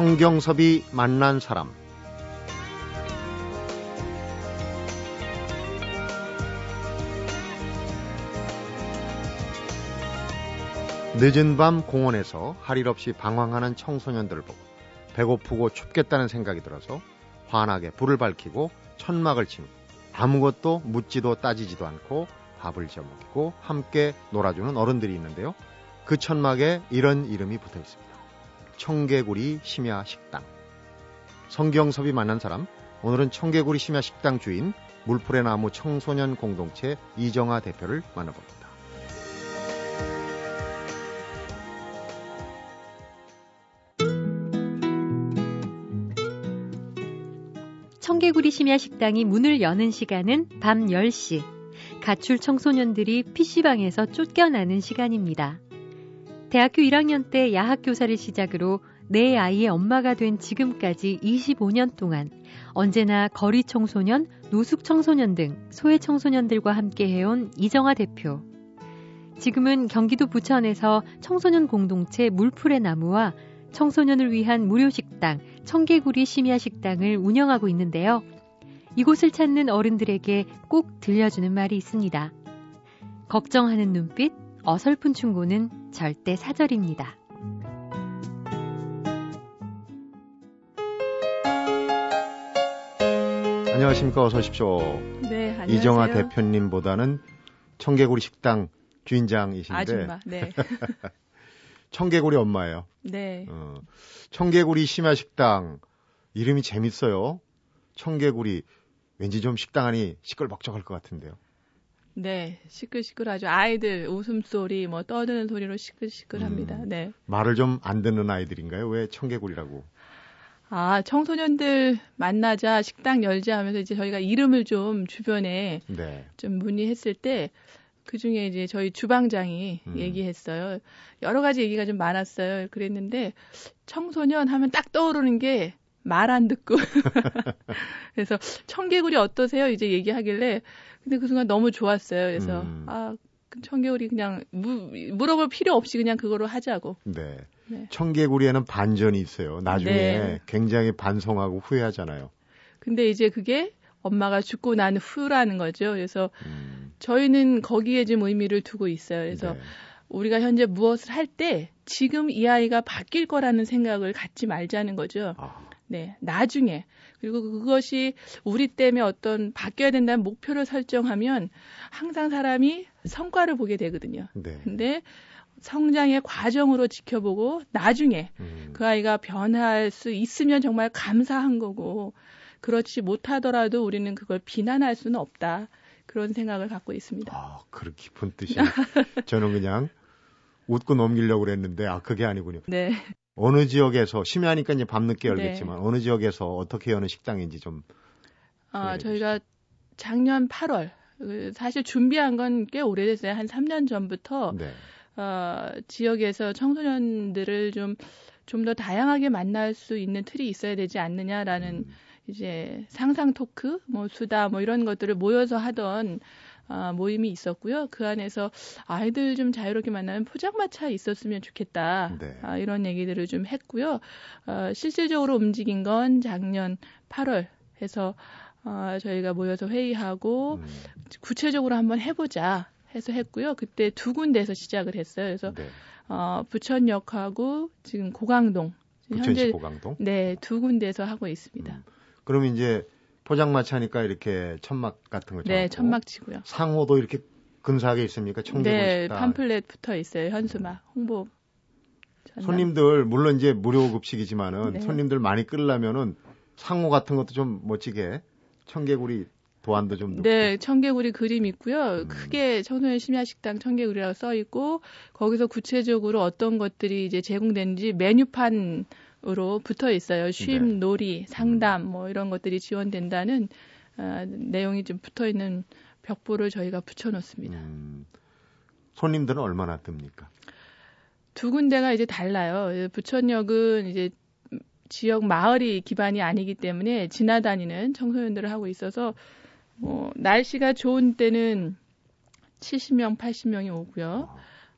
성경섭이 만난 사람 늦은 밤 공원에서 할 일 없이 방황하는 청소년들을 보고 배고프고 춥겠다는 생각이 들어서 환하게 불을 밝히고 천막을 치고 아무것도 묻지도 따지지도 않고 밥을 지어 먹고 함께 놀아주는 어른들이 있는데요. 그 천막에 이런 이름이 붙어 있습니다. 청개구리 심야 식당. 성경섭이 만난 사람, 오늘은 청개구리 심야 식당 주인 물풀의 나무 청소년 공동체 이정아 대표를 만나봅니다. 청개구리 심야 식당이 문을 여는 시간은 밤 10시. 가출 청소년들이 PC방에서 쫓겨나는 시간입니다. 대학교 1학년 때 야학교사를 시작으로 내 아이의 엄마가 된 지금까지 25년 동안 언제나 거리 청소년, 노숙 청소년 등 소외 청소년들과 함께 해온 이정아 대표. 지금은 경기도 부천에서 청소년 공동체 물풀의 나무와 청소년을 위한 무료 식당 청개구리 심야 식당을 운영하고 있는데요. 이곳을 찾는 어른들에게 꼭 들려주는 말이 있습니다. 걱정하는 눈빛, 어설픈 충고는 절대 사절입니다. 안녕하십니까. 어서 오십시오. 네, 안녕하세요. 이정아 대표님보다는 청개구리 식당 주인장이신데. 아줌마, 네. 청개구리 엄마예요. 네. 어, 청개구리 심야 식당 이름이 재밌어요. 청개구리 왠지 좀 식당 안이 시끌벅적할 것 같은데요. 네, 시끌시끌하죠. 아이들 웃음소리, 뭐 떠드는 소리로 시끌시끌합니다. 음. 네. 말을 좀 안 듣는 아이들인가요? 왜 청개구리라고? 아, 청소년들 만나자 식당 열자 하면서 이제 저희가 이름을 좀 주변에 네. 좀 문의했을 때 그중에 이제 저희 주방장이 음. 얘기했어요. 여러 가지 얘기가 좀 많았어요. 그랬는데 청소년 하면 딱 떠오르는 게 말 안 듣고 그래서 청개구리 어떠세요? 이제 얘기하길래 근데 그 순간 너무 좋았어요. 그래서 음. 아그 청개구리 그냥 무, 물어볼 필요 없이 그냥 그거로 하자고. 네. 네. 청개구리에는 반전이 있어요. 나중에 네. 굉장히 반성하고 후회하잖아요. 근데 이제 그게 엄마가 죽고 난 후라는 거죠. 그래서 음, 저희는 거기에 좀 의미를 두고 있어요. 그래서 네. 우리가 현재 무엇을 할 때 지금 이 아이가 바뀔 거라는 생각을 갖지 말자는 거죠. 아, 네, 나중에. 그리고 그것이 우리 때문에 어떤 바뀌어야 된다는 목표를 설정하면 항상 사람이 성과를 보게 되거든요. 네. 근데 성장의 과정으로 지켜보고 나중에 음, 그 아이가 변할 수 있으면 정말 감사한 거고 그렇지 못하더라도 우리는 그걸 비난할 수는 없다. 그런 생각을 갖고 있습니다. 아, 그런 깊은 뜻이. 저는 그냥 웃고 넘기려고 그랬는데, 아, 그게 아니군요. 네. 어느 지역에서, 심야니까 이제 밤늦게 네. 열겠지만, 어느 지역에서 어떻게 여는 식당인지 좀, 아, 네, 저희가 작년 8월 그 사실 준비한 건 꽤 오래됐어요. 한 3년 전부터 네. 어, 지역에서 청소년들을 좀 좀 더 다양하게 만날 수 있는 틀이 있어야 되지 않느냐라는 음, 이제 상상 토크, 뭐 수다, 뭐 이런 것들을 모여서 하던 아, 모임이 있었고요. 그 안에서 아이들 좀 자유롭게 만나는 포장마차 있었으면 좋겠다. 네. 아, 이런 얘기들을 좀 했고요. 어, 실질적으로 움직인 건 작년 8월 해서 어, 저희가 모여서 회의하고 음, 구체적으로 한번 해보자 해서 했고요. 그때 두 군데에서 시작을 했어요. 그래서 네. 어, 부천역하고 지금 고강동 부천시 고강동. 네 두 군데에서 하고 있습니다. 음. 그럼 이제 포장마차니까 이렇게 천막 같은 거네 천막 치고요. 상호도 이렇게 근사하게 있습니까? 청개구리 네 식당. 팜플렛 붙어 있어요. 현수막 홍보. 전남. 손님들 물론 이제 무료 급식이지만은 네. 손님들 많이 끌려면은 상호 같은 것도 좀 멋지게 청개구리 도안도 좀 넣고. 네, 청개구리 그림 있고요. 음. 크게 청소년 심야 식당 청개구리라고 써 있고 거기서 구체적으로 어떤 것들이 이제 제공되는지 메뉴판 으로 붙어 있어요. 쉼, 네. 놀이, 상담 뭐 이런 것들이 지원된다는 어, 내용이 좀 붙어 있는 벽보를 저희가 붙여 놓습니다. 음, 손님들은 얼마나 뜹니까? 두 군데가 이제 달라요. 부천역은 이제 지역 마을이 기반이 아니기 때문에 지나다니는 청소년들을 하고 있어서 뭐 날씨가 좋은 때는 70명, 80명이 오고요.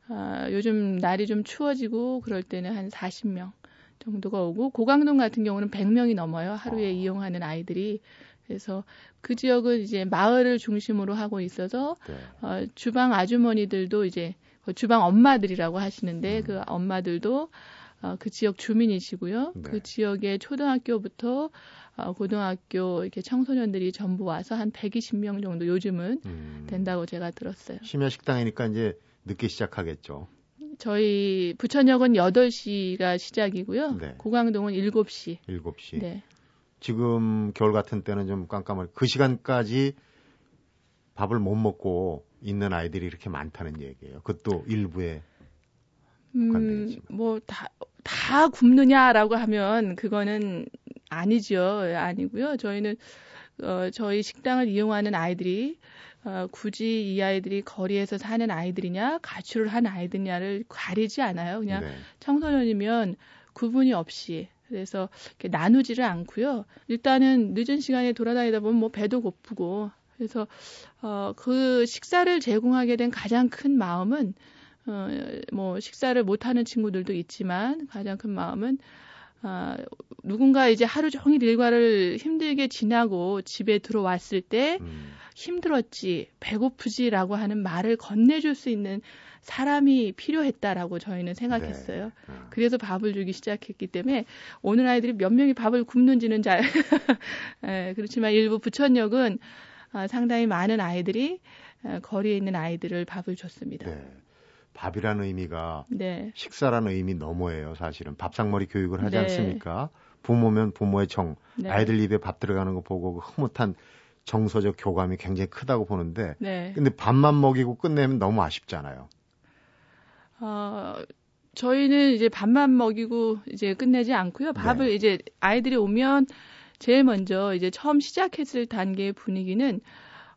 아, 요즘 날이 좀 추워지고 그럴 때는 한 40명 정도가 오고 고강동 같은 경우는 100명이 넘어요. 하루에 어. 이용하는 아이들이. 그래서 그 지역은 이제 마을을 중심으로 하고 있어서 네. 어, 주방 아주머니들도 이제 그 주방 엄마들이라고 하시는데 음. 그 엄마들도 어, 그 지역 주민이시고요. 네. 그 지역의 초등학교부터 어, 고등학교 이렇게 청소년들이 전부 와서 한 120명 정도 요즘은 음. 된다고 제가 들었어요. 심야 식당이니까 이제 늦게 시작하겠죠. 저희 부천역은 8시가 시작이고요. 네. 고강동은 7시. 7시. 네. 지금 겨울 같은 때는 좀 깜깜할 그 시간까지 밥을 못 먹고 있는 아이들이 이렇게 많다는 얘기예요. 그것도 일부에 음, 뭐다 다 굶느냐라고 하면 그거는 아니죠. 아니고요. 저희는 어, 저희 식당을 이용하는 아이들이 어, 굳이 이 아이들이 거리에서 사는 아이들이냐, 가출을 한 아이들이냐를 가리지 않아요. 그냥 네. 청소년이면 구분이 없이 그래서 이렇게 나누지를 않고요. 일단은 늦은 시간에 돌아다니다 보면 뭐 배도 고프고 그래서 어, 그 식사를 제공하게 된 가장 큰 마음은 어, 뭐 식사를 못하는 친구들도 있지만 가장 큰 마음은 아, 누군가 이제 하루 종일 일과를 힘들게 지나고 집에 들어왔을 때 음. 힘들었지, 배고프지라고 하는 말을 건네줄 수 있는 사람이 필요했다라고 저희는 생각했어요. 네. 어. 그래서 밥을 주기 시작했기 때문에 오늘 아이들이 몇 명이 밥을 굶는지는 잘, 네, 그렇지만 일부 부천역은 아, 상당히 많은 아이들이 아, 거리에 있는 아이들을 밥을 줬습니다. 네. 밥이라는 의미가 네. 식사라는 의미 너머예요, 사실은. 밥상머리 교육을 하지 네. 않습니까? 부모면 부모의 정, 네. 아이들 입에 밥 들어가는 거 보고 그 흐뭇한 정서적 교감이 굉장히 크다고 보는데, 네. 근데 밥만 먹이고 끝내면 너무 아쉽잖아요. 어, 저희는 이제 밥만 먹이고 이제 끝내지 않고요. 밥을 네. 이제 아이들이 오면 제일 먼저 이제 처음 시작했을 단계의 분위기는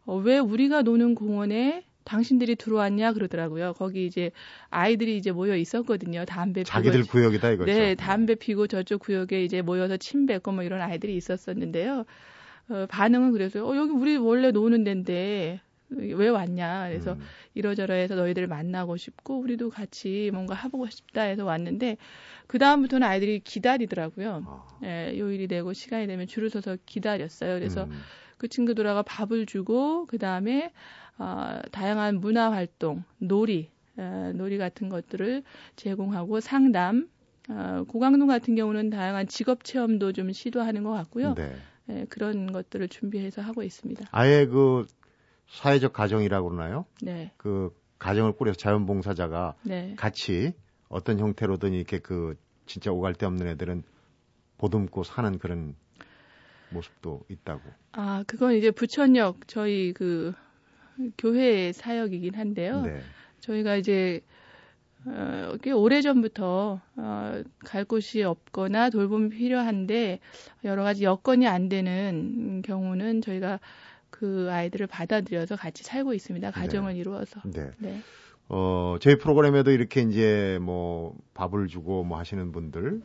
어, 왜 우리가 노는 공원에 당신들이 들어왔냐 그러더라고요. 거기 이제 아이들이 이제 모여 있었거든요. 담배 피고 자기들 구역이다 이거죠. 네, 담배 피고 저쪽 구역에 이제 모여서 침 뱉고 뭐 이런 아이들이 있었었는데요. 어, 반응은 그래서 어, 여기 우리 원래 노는 데인데 왜 왔냐. 그래서 음. 이러저러해서 너희들 만나고 싶고 우리도 같이 뭔가 해보고 싶다 해서 왔는데 그 다음부터는 아이들이 기다리더라고요. 아. 예, 요일이 되고 시간이 되면 줄을 서서 기다렸어요. 그래서 음. 그 친구들하고 밥을 주고 그 다음에 어, 다양한 문화 활동, 놀이, 어, 놀이 같은 것들을 제공하고 상담, 어, 고강동 같은 경우는 다양한 직업 체험도 좀 시도하는 것 같고요. 네. 예, 그런 것들을 준비해서 하고 있습니다. 아예 그 사회적 가정이라고 그러나요? 네. 그 가정을 꾸려서 자연봉사자가 네. 같이 어떤 형태로든 이렇게 그 진짜 오갈 데 없는 애들은 보듬고 사는 그런 모습도 있다고. 아, 그건 이제 부천역 저희 그 교회 사역이긴 한데요. 네. 저희가 이제 어, 꽤 오래 전부터 어, 갈 곳이 없거나 돌봄이 필요한데 여러 가지 여건이 안 되는 경우는 저희가 그 아이들을 받아들여서 같이 살고 있습니다. 가정을 네. 이루어서. 네. 네. 어, 저희 프로그램에도 이렇게 이제 뭐 밥을 주고 뭐 하시는 분들,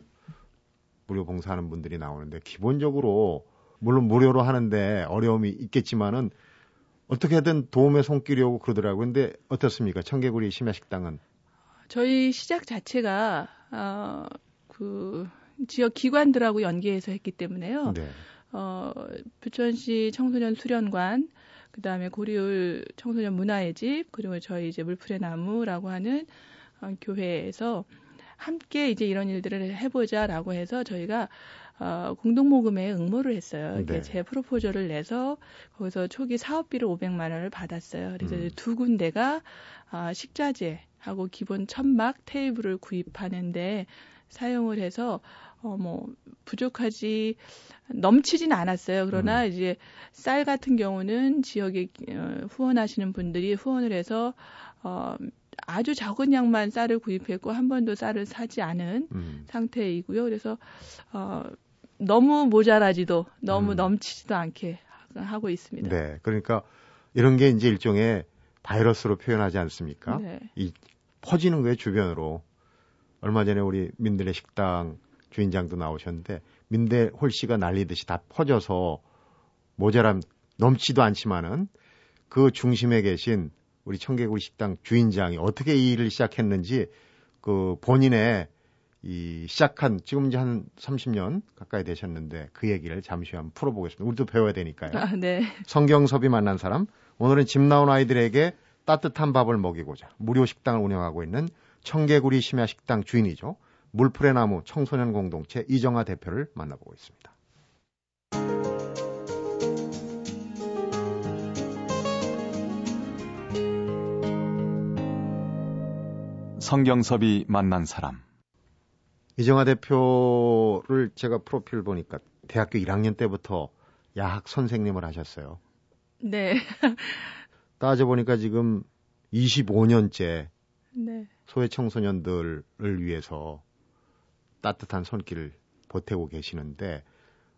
무료 봉사하는 분들이 나오는데 기본적으로 물론 무료로 하는데 어려움이 있겠지만은 어떻게든 도움의 손길이 오고 그러더라고요. 근데 어떻습니까? 청개구리 심야 식당은? 저희 시작 자체가, 어, 그, 지역 기관들하고 연계해서 했기 때문에요. 네. 어, 부천시 청소년 수련관, 그 다음에 고리울 청소년 문화의 집, 그리고 저희 이제 물풀의 나무라고 하는 어, 교회에서 함께 이제 이런 일들을 해보자라고 해서 저희가 어, 공동 모금에 응모를 했어요. 네. 제 프로포저를 내서 거기서 초기 사업비를 500만 원을 받았어요. 그래서 음. 두 군데가 아, 식자재 하고 기본 천막 테이블을 구입하는데 사용을 해서 어, 뭐, 부족하지, 넘치진 않았어요. 그러나 음. 이제 쌀 같은 경우는 지역에 어, 후원하시는 분들이 후원을 해서, 어, 아주 적은 양만 쌀을 구입했고 한 번도 쌀을 사지 않은 음. 상태이고요. 그래서 어 너무 모자라지도 너무 음. 넘치지도 않게 하고 있습니다. 네. 그러니까 이런 게 이제 일종의 바이러스로 표현하지 않습니까? 네. 이 퍼지는 거예요, 주변으로. 얼마 전에 우리 민들의 식당 주인장도 나오셨는데 민대 홀씨가 날리듯이 다 퍼져서 모자람 넘치도 않지만은 그 중심에 계신 우리 청개구리 식당 주인장이 어떻게 이 일을 시작했는지 그 본인의 이 시작한 지금 이제 한 30년 가까이 되셨는데 그 얘기를 잠시 한번 풀어보겠습니다. 우리도 배워야 되니까요. 아, 네. 성경섭이 만난 사람 오늘은 집 나온 아이들에게 따뜻한 밥을 먹이고자 무료 식당을 운영하고 있는 청개구리 심야 식당 주인이죠. 물풀의 나무 청소년 공동체 이정아 대표를 만나보고 있습니다. 성경섭이 만난 사람. 이정아 대표를 제가 프로필 보니까 대학교 1학년 때부터 야학 선생님을 하셨어요. 네. 따져보니까 지금 25년째 네. 소외 청소년들을 위해서 따뜻한 손길을 보태고 계시는데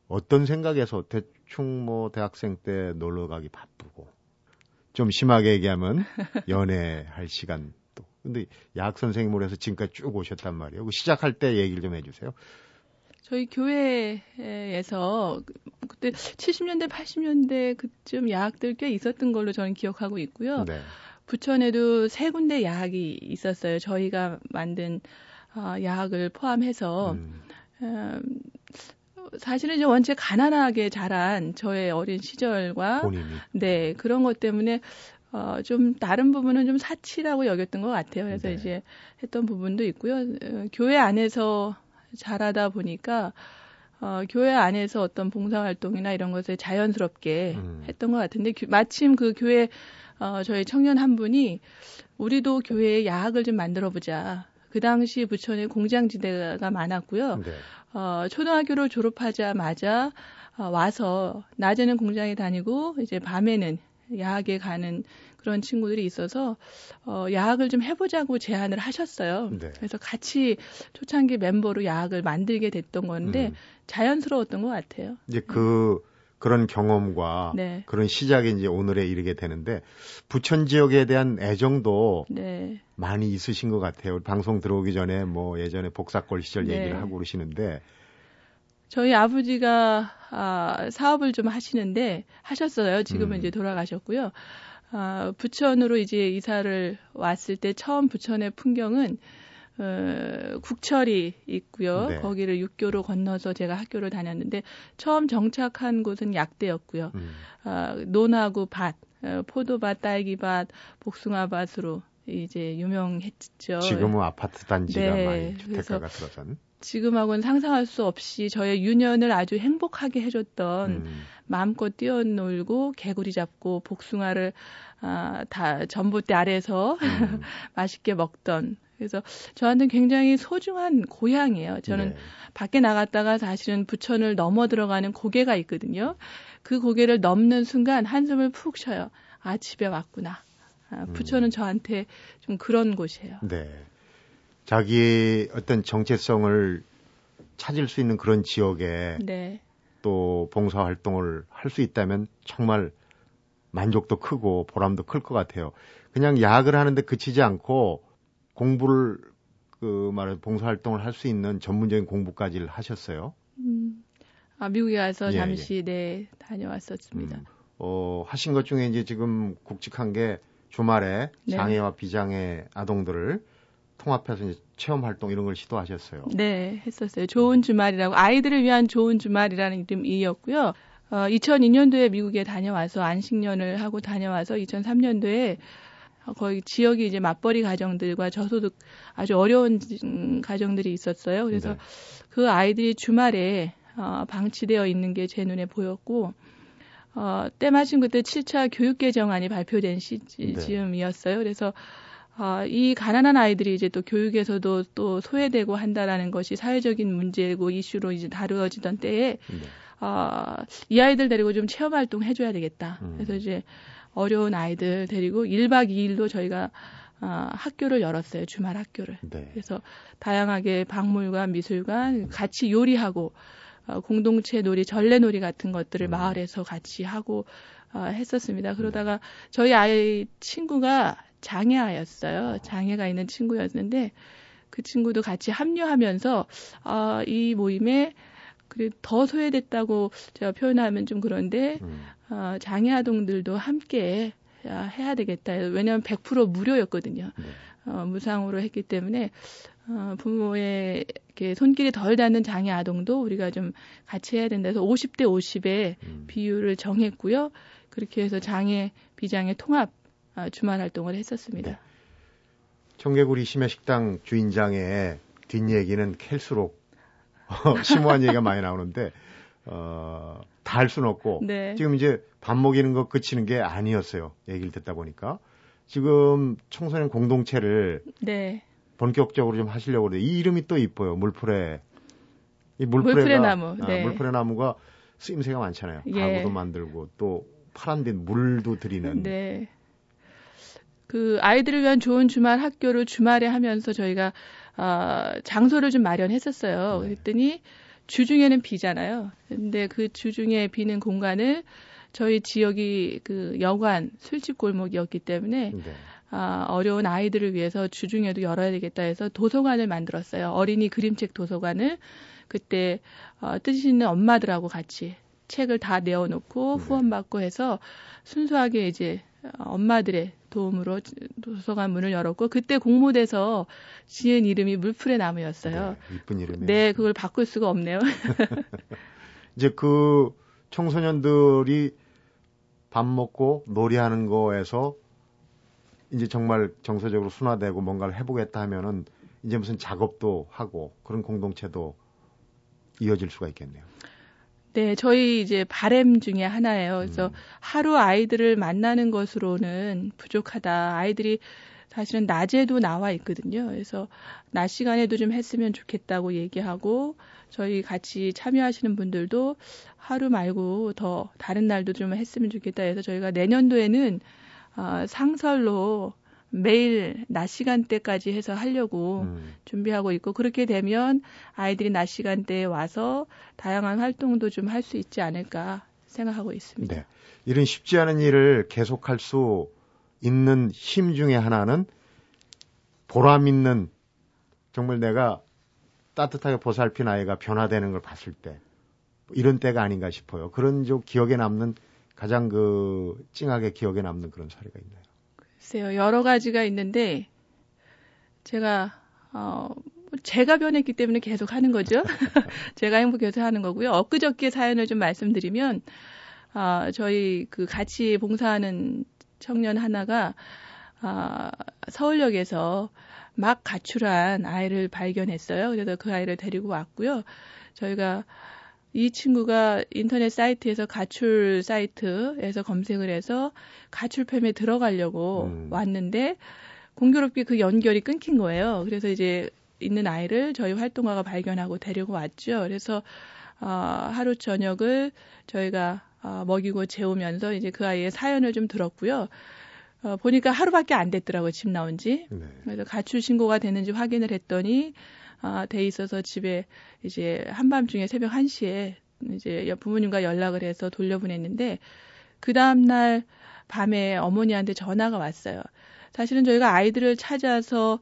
어떤 생각에서 대충 뭐 대학생 때 놀러 가기 바쁘고 좀 심하게 얘기하면 연애할 시간 또 근데 야학 선생님으로 해서 지금까지 쭉 오셨단 말이에요. 그 시작할 때 얘기를 좀 해주세요. 저희 교회에서 그때 70년대, 80년대 그쯤 야학들 꽤 있었던 걸로 저는 기억하고 있고요. 네. 부천에도 세 군데 야학이 있었어요. 저희가 만든 어, 야학을 포함해서 음, 음, 사실은 이제 원체 가난하게 자란 저의 어린 시절과 본인이 네 그런 것 때문에 어, 좀 다른 부분은 좀 사치라고 여겼던 것 같아요. 그래서 네. 이제 했던 부분도 있고요. 어, 교회 안에서 자라다 보니까 어, 교회 안에서 어떤 봉사활동이나 이런 것을 자연스럽게 음. 했던 것 같은데 교- 마침 그 교회 어, 저희 청년 한 분이 우리도 교회에 야학을 좀 만들어 보자. 그 당시 부천에 공장지대가 많았고요. 네. 어, 초등학교를 졸업하자마자 어, 와서 낮에는 공장에 다니고 이제 밤에는 야학에 가는 그런 친구들이 있어서 어, 야학을 좀 해보자고 제안을 하셨어요. 네. 그래서 같이 초창기 멤버로 야학을 만들게 됐던 건데 음. 자연스러웠던 것 같아요. 이제 그 그런 경험과 네. 그런 시작이 이제 오늘에 이르게 되는데 부천 지역에 대한 애정도 네. 많이 있으신 것 같아요. 방송 들어오기 전에 뭐 예전에 복사골 시절 네. 얘기를 하고 그러시는데 저희 아버지가 아, 사업을 좀 하시는데 하셨어요. 지금은 음. 이제 돌아가셨고요. 아, 부천으로 이제 이사를 왔을 때 처음 부천의 풍경은 어, 국철이 있고요. 네. 거기를 육교로 건너서 제가 학교를 다녔는데 처음 정착한 곳은 약대였고요. 음, 아, 논하고 밭, 어, 포도밭, 딸기밭, 복숭아밭으로 이제 유명했죠. 지금은 아파트 단지가 네, 많이 주택가가 들어선 지금하고는 상상할 수 없이 저의 유년을 아주 행복하게 해줬던 음, 마음껏 뛰어놀고 개구리 잡고 복숭아를 아, 다 전봇대 아래에서 음, 맛있게 먹던 그래서 저한테는 굉장히 소중한 고향이에요. 저는 네. 밖에 나갔다가 사실은 부천을 넘어 들어가는 고개가 있거든요. 그 고개를 넘는 순간 한숨을 푹 쉬어요. 아 집에 왔구나. 아, 부천은 음. 저한테 좀 그런 곳이에요. 네. 자기의 어떤 정체성을 찾을 수 있는 그런 지역에 네, 또 봉사 활동을 할 수 있다면 정말 만족도 크고 보람도 클 것 같아요. 그냥 야학을 하는데 그치지 않고 공부를 그 말해 봉사 활동을 할 수 있는 전문적인 공부까지 하셨어요. 음, 아 미국에 가서 예, 잠시 네 다녀왔었습니다. 음, 어, 하신 것 중에 이제 지금 굵직한 게 주말에 네. 장애와 비장애 아동들을 통합해서 이제 체험 활동 이런 걸 시도하셨어요. 네, 했었어요. 좋은 주말이라고 아이들을 위한 좋은 주말이라는 이름이었고요. 어, 2002년도에 미국에 다녀와서 안식년을 하고 다녀와서 2003년도에 거의 지역이 이제 맞벌이 가정들과 저소득 아주 어려운 음, 가정들이 있었어요. 그래서 네. 그 아이들이 주말에 어, 방치되어 있는 게 제 눈에 보였고 어, 때마침 그때 7차 교육 개정안이 발표된 시즈음이었어요. 그래서 어, 이 가난한 아이들이 이제 또 교육에서도 또 소외되고 한다라는 것이 사회적인 문제고 이슈로 이제 다루어지던 때에 네. 어, 이 아이들 데리고 좀 체험 활동 해줘야 되겠다. 음. 그래서 이제 어려운 아이들 데리고 1박 2일로 저희가 어, 학교를 열었어요. 주말 학교를. 네. 그래서 다양하게 박물관, 미술관 같이 요리하고 어, 공동체 놀이, 전래놀이 같은 것들을 음. 마을에서 같이 하고 어, 했었습니다. 그러다가 저희 아이 친구가 장애아였어요. 장애가 있는 친구였는데 그 친구도 같이 합류하면서 어, 이 모임에 그래 더 소외됐다고 제가 표현하면 좀 그런데 음, 어, 장애 아동들도 함께 해야 되겠다. 왜냐하면 100% 무료였거든요. 네. 어, 무상으로 했기 때문에 어, 부모의 이렇게 손길이 덜 닿는 장애 아동도 우리가 좀 같이 해야 된다 해서 50대 50의 음. 비율을 정했고요. 그렇게 해서 장애 비장애 통합 어, 주말 활동을 했었습니다. 네. 청개구리 심야 식당 주인장의 뒷얘기는 캘수록 심오한 얘기가 많이 나오는데 어, 다 할 수는 없고 네. 지금 이제 밥 먹이는 거 그치는 게 아니었어요. 얘기를 듣다 보니까 지금 청소년 공동체를 네. 본격적으로 좀 하시려고 그래요. 이 이름이 또 이뻐요. 물풀에 이 물풀에가 물풀의 나무. 아, 네. 물풀의 나무가 쓰임새가 많잖아요. 예. 가구도 만들고 또 파란 데 물도 드리는. 네. 그 아이들을 위한 좋은 주말 학교를 주말에 하면서 저희가 어, 장소를 좀 마련했었어요. 네. 그랬더니 주중에는 비잖아요. 근데 그 주중에 비는 공간을 저희 지역이 그 여관 술집 골목이었기 때문에 네. 아, 어려운 아이들을 위해서 주중에도 열어야 되겠다 해서 도서관을 만들었어요. 어린이 그림책 도서관을 그때 어, 뜻이 있는 엄마들하고 같이 책을 다 내어놓고 네. 후원받고 해서 순수하게 이제 엄마들의 도움으로 도서관 문을 열었고 그때 공모돼서 지은 이름이 물풀의 나무였어요. 네, 이쁜 이름이에요. 네, 그걸 바꿀 수가 없네요. 이제 그 청소년들이 밥 먹고 놀이하는 거에서 이제 정말 정서적으로 순화되고 뭔가를 해보겠다 하면은 이제 무슨 작업도 하고 그런 공동체도 이어질 수가 있겠네요. 네, 저희 이제 바램 중에 하나예요. 그래서 음. 하루 아이들을 만나는 것으로는 부족하다. 아이들이 사실은 낮에도 나와 있거든요. 그래서 낮 시간에도 좀 했으면 좋겠다고 얘기하고 저희 같이 참여하시는 분들도 하루 말고 더 다른 날도 좀 했으면 좋겠다 해서 저희가 내년도에는 어, 상설로 매일 낮 시간대까지 해서 하려고 음. 준비하고 있고 그렇게 되면 아이들이 낮 시간대에 와서 다양한 활동도 좀 할 수 있지 않을까 생각하고 있습니다. 네. 이런 쉽지 않은 일을 계속할 수 있는 힘 중에 하나는 보람 있는 정말 내가 따뜻하게 보살핀 아이가 변화되는 걸 봤을 때 이런 때가 아닌가 싶어요. 그런 좀 기억에 남는 가장 그 찡하게 기억에 남는 그런 사례가 있나요? 글쎄요, 여러 가지가 있는데 제가 어 제가 변했기 때문에 계속 하는 거죠. 제가 행복해서 하는 거고요. 엊그저께 사연을 좀 말씀드리면 아, 저희 그 같이 봉사하는 청년 하나가 아, 서울역에서 막 가출한 아이를 발견했어요. 그래서 그 아이를 데리고 왔고요. 저희가 이 친구가 인터넷 사이트에서 가출 사이트에서 검색을 해서 가출팸에 들어가려고 음. 왔는데 공교롭게 그 연결이 끊긴 거예요. 그래서 이제 있는 아이를 저희 활동가가 발견하고 데리고 왔죠. 그래서 어, 하루 저녁을 저희가 어, 먹이고 재우면서 이제 그 아이의 사연을 좀 들었고요. 어, 보니까 하루밖에 안 됐더라고요, 집 나온 지. 네. 그래서 가출 신고가 됐는지 확인을 했더니 아, 돼 있어서 집에 이제 한밤중에 새벽 1시에 이제 부모님과 연락을 해서 돌려보냈는데 그 다음 날 밤에 어머니한테 전화가 왔어요. 사실은 저희가 아이들을 찾아서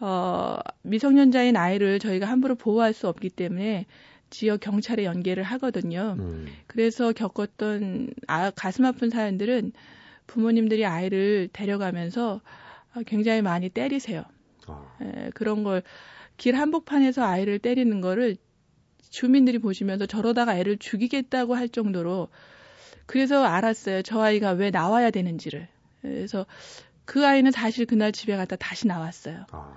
어, 미성년자인 아이를 저희가 함부로 보호할 수 없기 때문에 지역 경찰에 연계를 하거든요. 음. 그래서 겪었던 아, 가슴 아픈 사연들은 부모님들이 아이를 데려가면서 굉장히 많이 때리세요. 어. 에, 그런 걸 길 한복판에서 아이를 때리는 거를 주민들이 보시면서 저러다가 애를 죽이겠다고 할 정도로 그래서 알았어요. 저 아이가 왜 나와야 되는지를. 그래서 그 아이는 사실 그날 집에 갔다 다시 나왔어요. 아.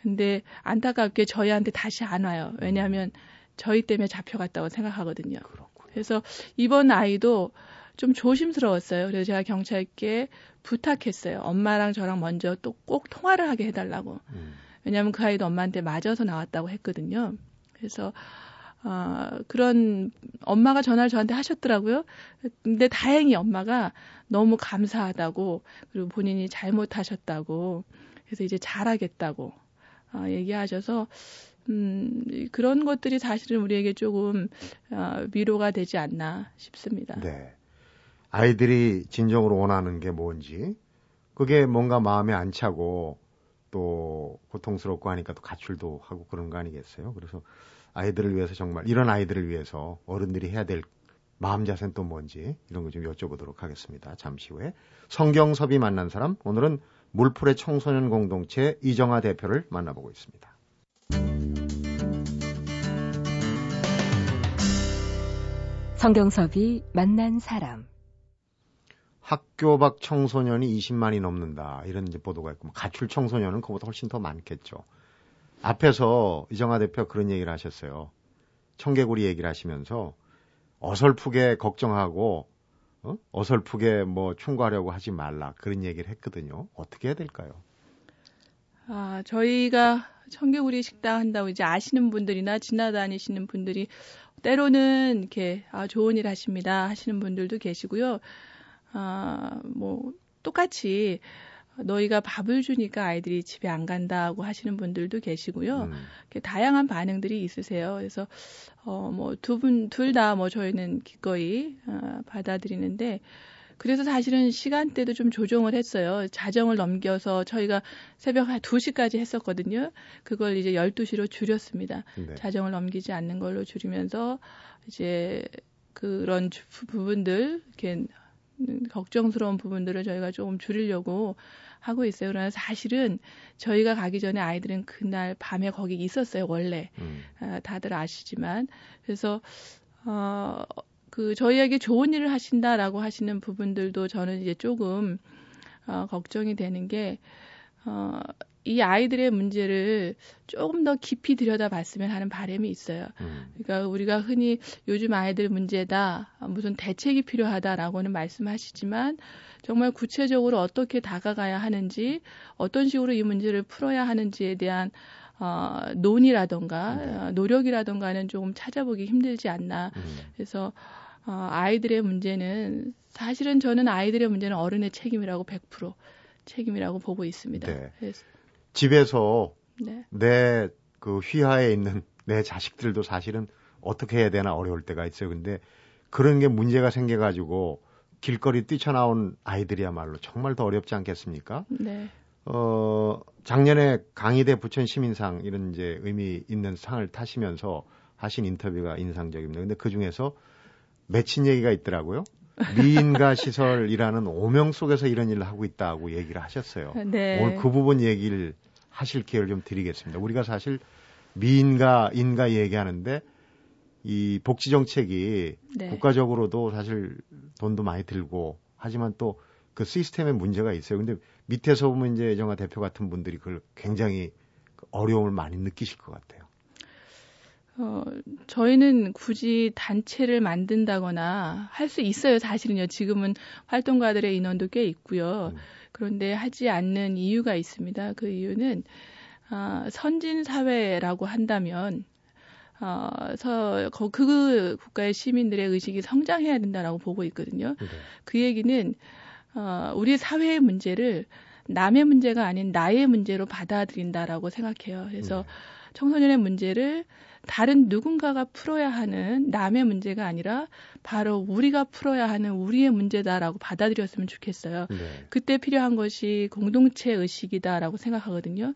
근데 안타깝게 저희한테 다시 안 와요. 왜냐하면 저희 때문에 잡혀갔다고 생각하거든요. 그렇군요. 그래서 이번 아이도 좀 조심스러웠어요. 그래서 제가 경찰께 부탁했어요. 엄마랑 저랑 먼저 또 꼭 통화를 하게 해달라고. 음. 왜냐하면 그 아이도 엄마한테 맞아서 나왔다고 했거든요. 그래서 어, 그런 엄마가 전화를 저한테 하셨더라고요. 근데 다행히 엄마가 너무 감사하다고 그리고 본인이 잘못하셨다고 그래서 이제 잘하겠다고 어, 얘기하셔서 음, 그런 것들이 사실은 우리에게 조금 어, 위로가 되지 않나 싶습니다. 네. 아이들이 진정으로 원하는 게 뭔지 그게 뭔가 마음에 안 차고 또 고통스럽고 하니까 또 가출도 하고 그런 거 아니겠어요? 그래서 아이들을 위해서 정말 이런 아이들을 위해서 어른들이 해야 될 마음 자세는 또 뭔지 이런 거 좀 여쭤보도록 하겠습니다. 잠시 후에 성경섭이 만난 사람 오늘은 물풀의 청소년 공동체 이정아 대표를 만나보고 있습니다. 성경섭이 만난 사람 학교 밖 청소년이 20만이 넘는다 이런 이제 보도가 있고 뭐 가출 청소년은 그보다 훨씬 더 많겠죠. 앞에서 이정아 대표 그런 얘기를 하셨어요. 청개구리 얘기를 하시면서 어설프게 걱정하고 어? 어설프게 뭐 충고하려고 하지 말라 그런 얘기를 했거든요. 어떻게 해야 될까요? 아 저희가 청개구리 식당 한다고 이제 아시는 분들이나 지나다니시는 분들이 때로는 이렇게 아 좋은 일 하십니다 하시는 분들도 계시고요. 아 뭐 똑같이 너희가 밥을 주니까 아이들이 집에 안 간다고 하시는 분들도 계시고요. 음. 다양한 반응들이 있으세요. 그래서 어뭐 두 분 둘 다 뭐 저희는 기꺼이 어, 받아들이는데 그래서 사실은 시간대도 좀 조정을 했어요. 자정을 넘겨서 저희가 새벽 한 2시까지 했었거든요. 그걸 이제 12시로 줄였습니다. 네. 자정을 넘기지 않는 걸로 줄이면서 이제 그런 부분들 이렇게 걱정스러운 부분들을 저희가 조금 줄이려고 하고 있어요. 그러나 사실은 저희가 가기 전에 아이들은 그날 밤에 거기 있었어요. 원래 음. 아, 다들 아시지만 그래서 어, 그 저희에게 좋은 일을 하신다라고 하시는 부분들도 저는 이제 조금 어, 걱정이 되는 게 어, 이 아이들의 문제를 조금 더 깊이 들여다봤으면 하는 바람이 있어요. 음. 그러니까 우리가 흔히 요즘 아이들 문제다, 무슨 대책이 필요하다라고는 말씀하시지만 정말 구체적으로 어떻게 다가가야 하는지, 어떤 식으로 이 문제를 풀어야 하는지에 대한 어, 논의라던가 네. 어, 노력이라던가는 조금 찾아보기 힘들지 않나. 음. 그래서 어, 아이들의 문제는 사실은 저는 아이들의 문제는 어른의 책임이라고 100% 책임이라고 보고 있습니다. 네. 집에서 네. 내그 휘하에 있는 내 자식들도 사실은 어떻게 해야 되나 어려울 때가 있어요. 근데 그런 게 문제가 생겨가지고 길거리 뛰쳐나온 아이들이야말로 정말 더 어렵지 않겠습니까? 네. 어, 작년에 강의대 부천 시민상 이런 이제 의미 있는 상을 타시면서 하신 인터뷰가 인상적입니다. 근데 그 중에서 맺힌 얘기가 있더라고요. 미인가 시설이라는 오명 속에서 이런 일을 하고 있다고 얘기를 하셨어요. 네. 오늘 그 부분 얘기를 하실 기회를 좀 드리겠습니다. 우리가 사실 미인가 인가 얘기하는데 이 복지 정책이 네. 국가적으로도 사실 돈도 많이 들고 하지만 또 그 시스템에 문제가 있어요. 근데 밑에서 보면 이제 예정아 대표 같은 분들이 그걸 굉장히 어려움을 많이 느끼실 것 같아요. 어, 저희는 굳이 단체를 만든다거나 할 수 있어요. 사실은요. 지금은 활동가들의 인원도 꽤 있고요. 음. 그런데 하지 않는 이유가 있습니다. 그 이유는 아, 선진 사회라고 한다면 어, 서, 그 국가의 시민들의 의식이 성장해야 된다라고 보고 있거든요. 네. 그 얘기는 어, 우리 사회의 문제를 남의 문제가 아닌 나의 문제로 받아들인다라고 생각해요. 그래서 네. 청소년의 문제를 다른 누군가가 풀어야 하는 남의 문제가 아니라 바로 우리가 풀어야 하는 우리의 문제다라고 받아들였으면 좋겠어요. 네. 그때 필요한 것이 공동체 의식이다라고 생각하거든요.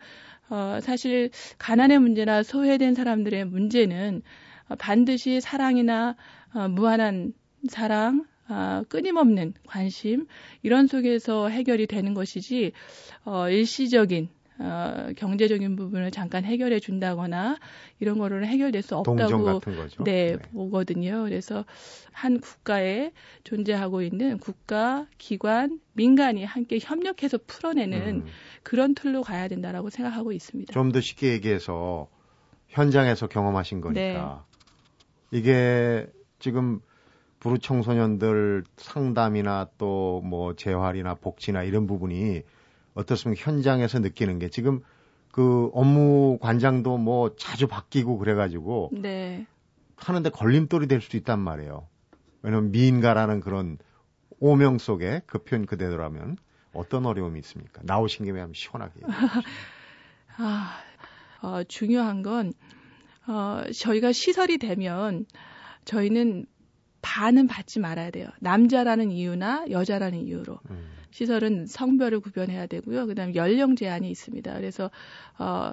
어, 사실 가난의 문제나 소외된 사람들의 문제는 반드시 사랑이나 어, 무한한 사랑, 아, 끊임없는 관심 이런 속에서 해결이 되는 것이지 어, 일시적인 어, 경제적인 부분을 잠깐 해결해 준다거나 이런 거로는 해결될 수 없다고 네, 네, 보거든요. 그래서 한 국가에 존재하고 있는 국가, 기관, 민간이 함께 협력해서 풀어내는 음. 그런 틀로 가야 된다라고 생각하고 있습니다. 좀 더 쉽게 얘기해서 현장에서 경험하신 거니까 네. 이게 지금 불우 청소년들 상담이나 또 뭐 재활이나 복지나 이런 부분이 어떻습니까? 현장에서 느끼는 게 지금 그 업무 관장도 뭐 자주 바뀌고 그래가지고 네. 하는데 걸림돌이 될 수도 있단 말이에요. 왜냐면 미인가라는 그런 오명 속에 그 표현 그대로라면 어떤 어려움이 있습니까? 나오신 김에 한번 시원하게. 아, 어, 중요한 건 어, 저희가 시설이 되면 저희는 반은 받지 말아야 돼요. 남자라는 이유나 여자라는 이유로. 음. 시설은 성별을 구별해야 되고요. 그다음에 연령 제한이 있습니다. 그래서 어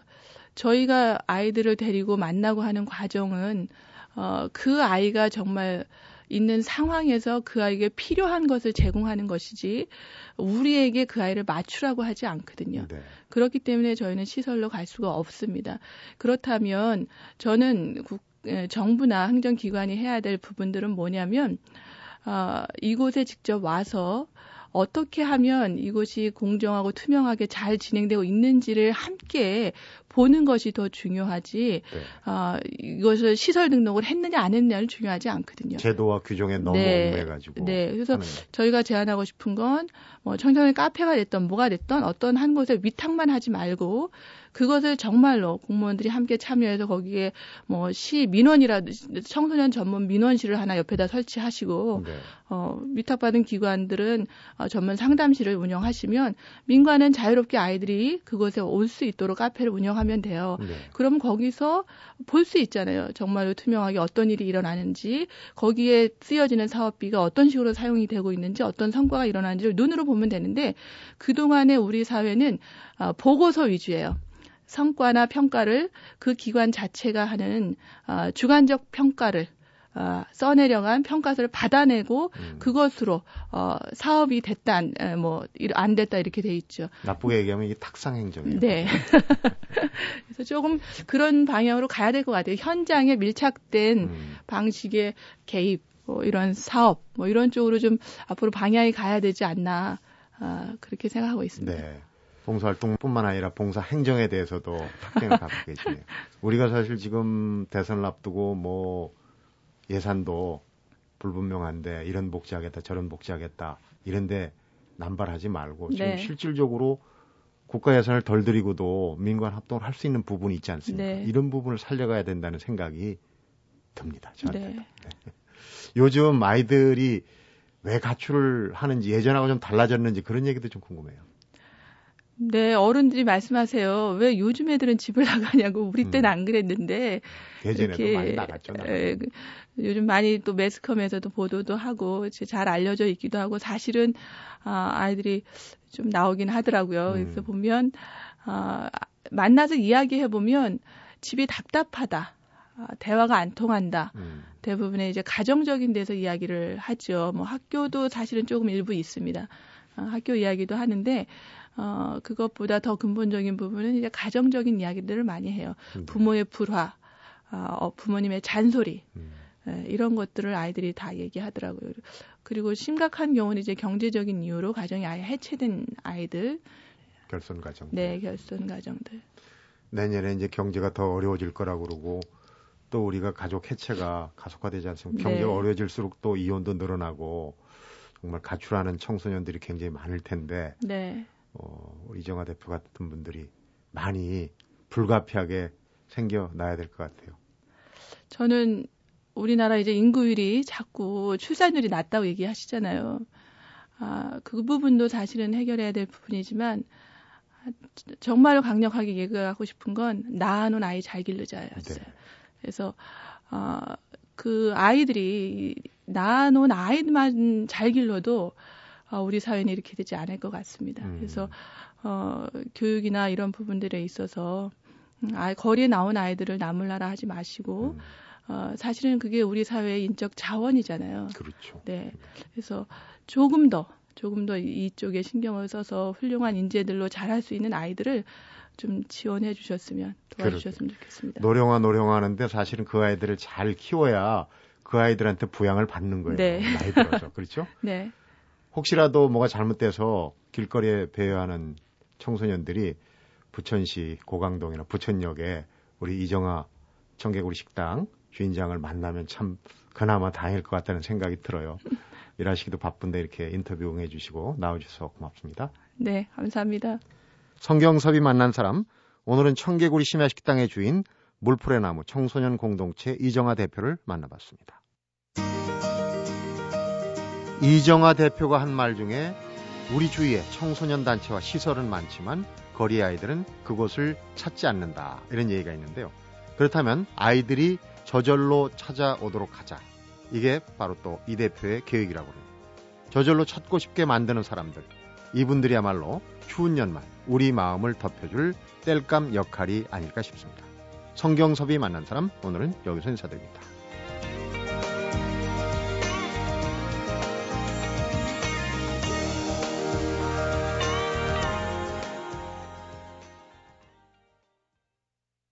저희가 아이들을 데리고 만나고 하는 과정은 어그 아이가 정말 있는 상황에서 그 아이에게 필요한 것을 제공하는 것이지 우리에게 그 아이를 맞추라고 하지 않거든요. 네. 그렇기 때문에 저희는 시설로 갈 수가 없습니다. 그렇다면 저는 국, 정부나 행정기관이 해야 될 부분들은 뭐냐면 어, 이곳에 직접 와서 어떻게 하면 이것이 공정하고 투명하게 잘 진행되고 있는지를 함께 보는 것이 더 중요하지 네. 어, 이것을 시설 등록을 했느냐 안 했느냐는 중요하지 않거든요. 제도와 규정에 너무 네. 얽매가지고. 네. 그래서. 저희가 제안하고 싶은 건 뭐 청소년 카페가 됐던 뭐가 됐던 어떤 한 곳에 위탁만 하지 말고 그것을 정말로 공무원들이 함께 참여해서 거기에 뭐 시 민원이라도 청소년 전문 민원실을 하나 옆에다 설치하시고 네. 어, 위탁받은 기관들은 어, 전문 상담실을 운영하시면 민관은 자유롭게 아이들이 그곳에 올 수 있도록 카페를 운영하면 돼요. 네. 그럼 거기서 볼 수 있잖아요. 정말로 투명하게 어떤 일이 일어나는지 거기에 쓰여지는 사업비가 어떤 식으로 사용이 되고 있는지 어떤 성과가 일어나는지를 눈으로 보면 되는데 그동안에 우리 사회는 어, 보고서 위주예요. 성과나 평가를 그 기관 자체가 하는 어, 주관적 평가를 어, 써내려간 평가서를 받아내고 음. 그것으로 어, 사업이 됐다 뭐안 됐다 이렇게 돼 있죠. 나쁘게 얘기하면 이게 탁상 행정이에요. 네. 그래서 조금 그런 방향으로 가야 될 것 같아요. 현장에 밀착된 음. 방식의 개입, 뭐 이런 사업, 뭐 이런 쪽으로 좀 앞으로 방향이 가야 되지 않나 아, 그렇게 생각하고 있습니다. 네. 봉사활동뿐만 아니라 봉사 행정에 대해서도 탁경을 갖고 계시네요. 우리가 사실 지금 대선을 앞두고 뭐 예산도 불분명한데 이런 복지하겠다 저런 복지하겠다 이런데 남발하지 말고 지금 네. 실질적으로 국가 예산을 덜 들이고도 민관 합동을 할 수 있는 부분이 있지 않습니까? 네. 이런 부분을 살려가야 된다는 생각이 듭니다. 저한테. 네. 네. 요즘 아이들이 왜 가출을 하는지 예전하고 좀 달라졌는지 그런 얘기도 좀 궁금해요. 네, 어른들이 말씀하세요. 왜 요즘 애들은 집을 나가냐고. 우리 때는 음. 안 그랬는데. 예전에도 이렇게, 많이 나갔죠. 에, 그, 요즘 많이 또 매스컴에서도 보도도 하고 잘 알려져 있기도 하고 사실은 아, 아이들이 좀 나오긴 하더라고요. 음. 그래서 보면 아, 만나서 이야기해 보면 집이 답답하다. 아, 대화가 안 통한다. 음. 대부분의 이제 가정적인 데서 이야기를 하죠. 뭐 학교도 사실은 조금 일부 있습니다. 아, 학교 이야기도 하는데 어, 그것보다 더 근본적인 부분은 이제 가정적인 이야기들을 많이 해요. 음. 부모의 불화, 어, 부모님의 잔소리, 음. 예, 이런 것들을 아이들이 다 얘기하더라고요. 그리고 심각한 경우는 이제 경제적인 이유로 가정이 아예 해체된 아이들. 결손 가정. 네, 결손 가정들. 내년에 이제 경제가 더 어려워질 거라고 그러고 또 우리가 가족 해체가 가속화되지 않습니까? 경제가 네. 어려워질수록 또 이혼도 늘어나고 정말 가출하는 청소년들이 굉장히 많을 텐데 네. 어, 이정화 대표 같은 분들이 많이 불가피하게 생겨나야 될 것 같아요. 저는 우리나라 이제 인구율이 자꾸 출산율이 낮다고 얘기하시잖아요. 아, 그 부분도 사실은 해결해야 될 부분이지만 정말로 강력하게 얘기하고 싶은 건 낳아놓은 아이 잘 길르자였어요. 네. 그래서 어, 그 아이들이 낳아놓은 아이만 잘 길러도 어, 우리 사회는 이렇게 되지 않을 것 같습니다. 음. 그래서 어, 교육이나 이런 부분들에 있어서 음, 아, 거리에 나온 아이들을 나물나라 하지 마시고 음. 어, 사실은 그게 우리 사회의 인적 자원이잖아요. 그렇죠. 네. 그래서 조금 더 조금 더 이쪽에 신경을 써서 훌륭한 인재들로 자랄 수 있는 아이들을 좀 지원해 주셨으면 도와주셨으면 그렇게. 좋겠습니다. 노령화 노령화 하는데 사실은 그 아이들을 잘 키워야 그 아이들한테 부양을 받는 거예요. 네. 나이 들어서 그렇죠? 네. 혹시라도 뭐가 잘못돼서 길거리에 배회하는 청소년들이 부천시 고강동이나 부천역에 우리 이정아 청개구리 식당 주인장을 만나면 참 그나마 다행일 것 같다는 생각이 들어요. 일하시기도 바쁜데 이렇게 인터뷰 응해 주시고 나와 주셔서 고맙습니다. 네, 감사합니다. 성경섭이 만난 사람, 오늘은 청개구리 심야식당의 주인 물풀의 나무 청소년 공동체 이정아 대표를 만나봤습니다. 이정아 대표가 한 말 중에 우리 주위에 청소년 단체와 시설은 많지만 거리 아이들은 그곳을 찾지 않는다 이런 얘기가 있는데요. 그렇다면 아이들이 저절로 찾아오도록 하자. 이게 바로 또 이 대표의 계획이라고 합니다. 저절로 찾고 싶게 만드는 사람들. 이분들이야말로 추운 연말 우리 마음을 덮여줄 땔감 역할이 아닐까 싶습니다. 성경섭이 만난 사람 오늘은 여기서 인사드립니다.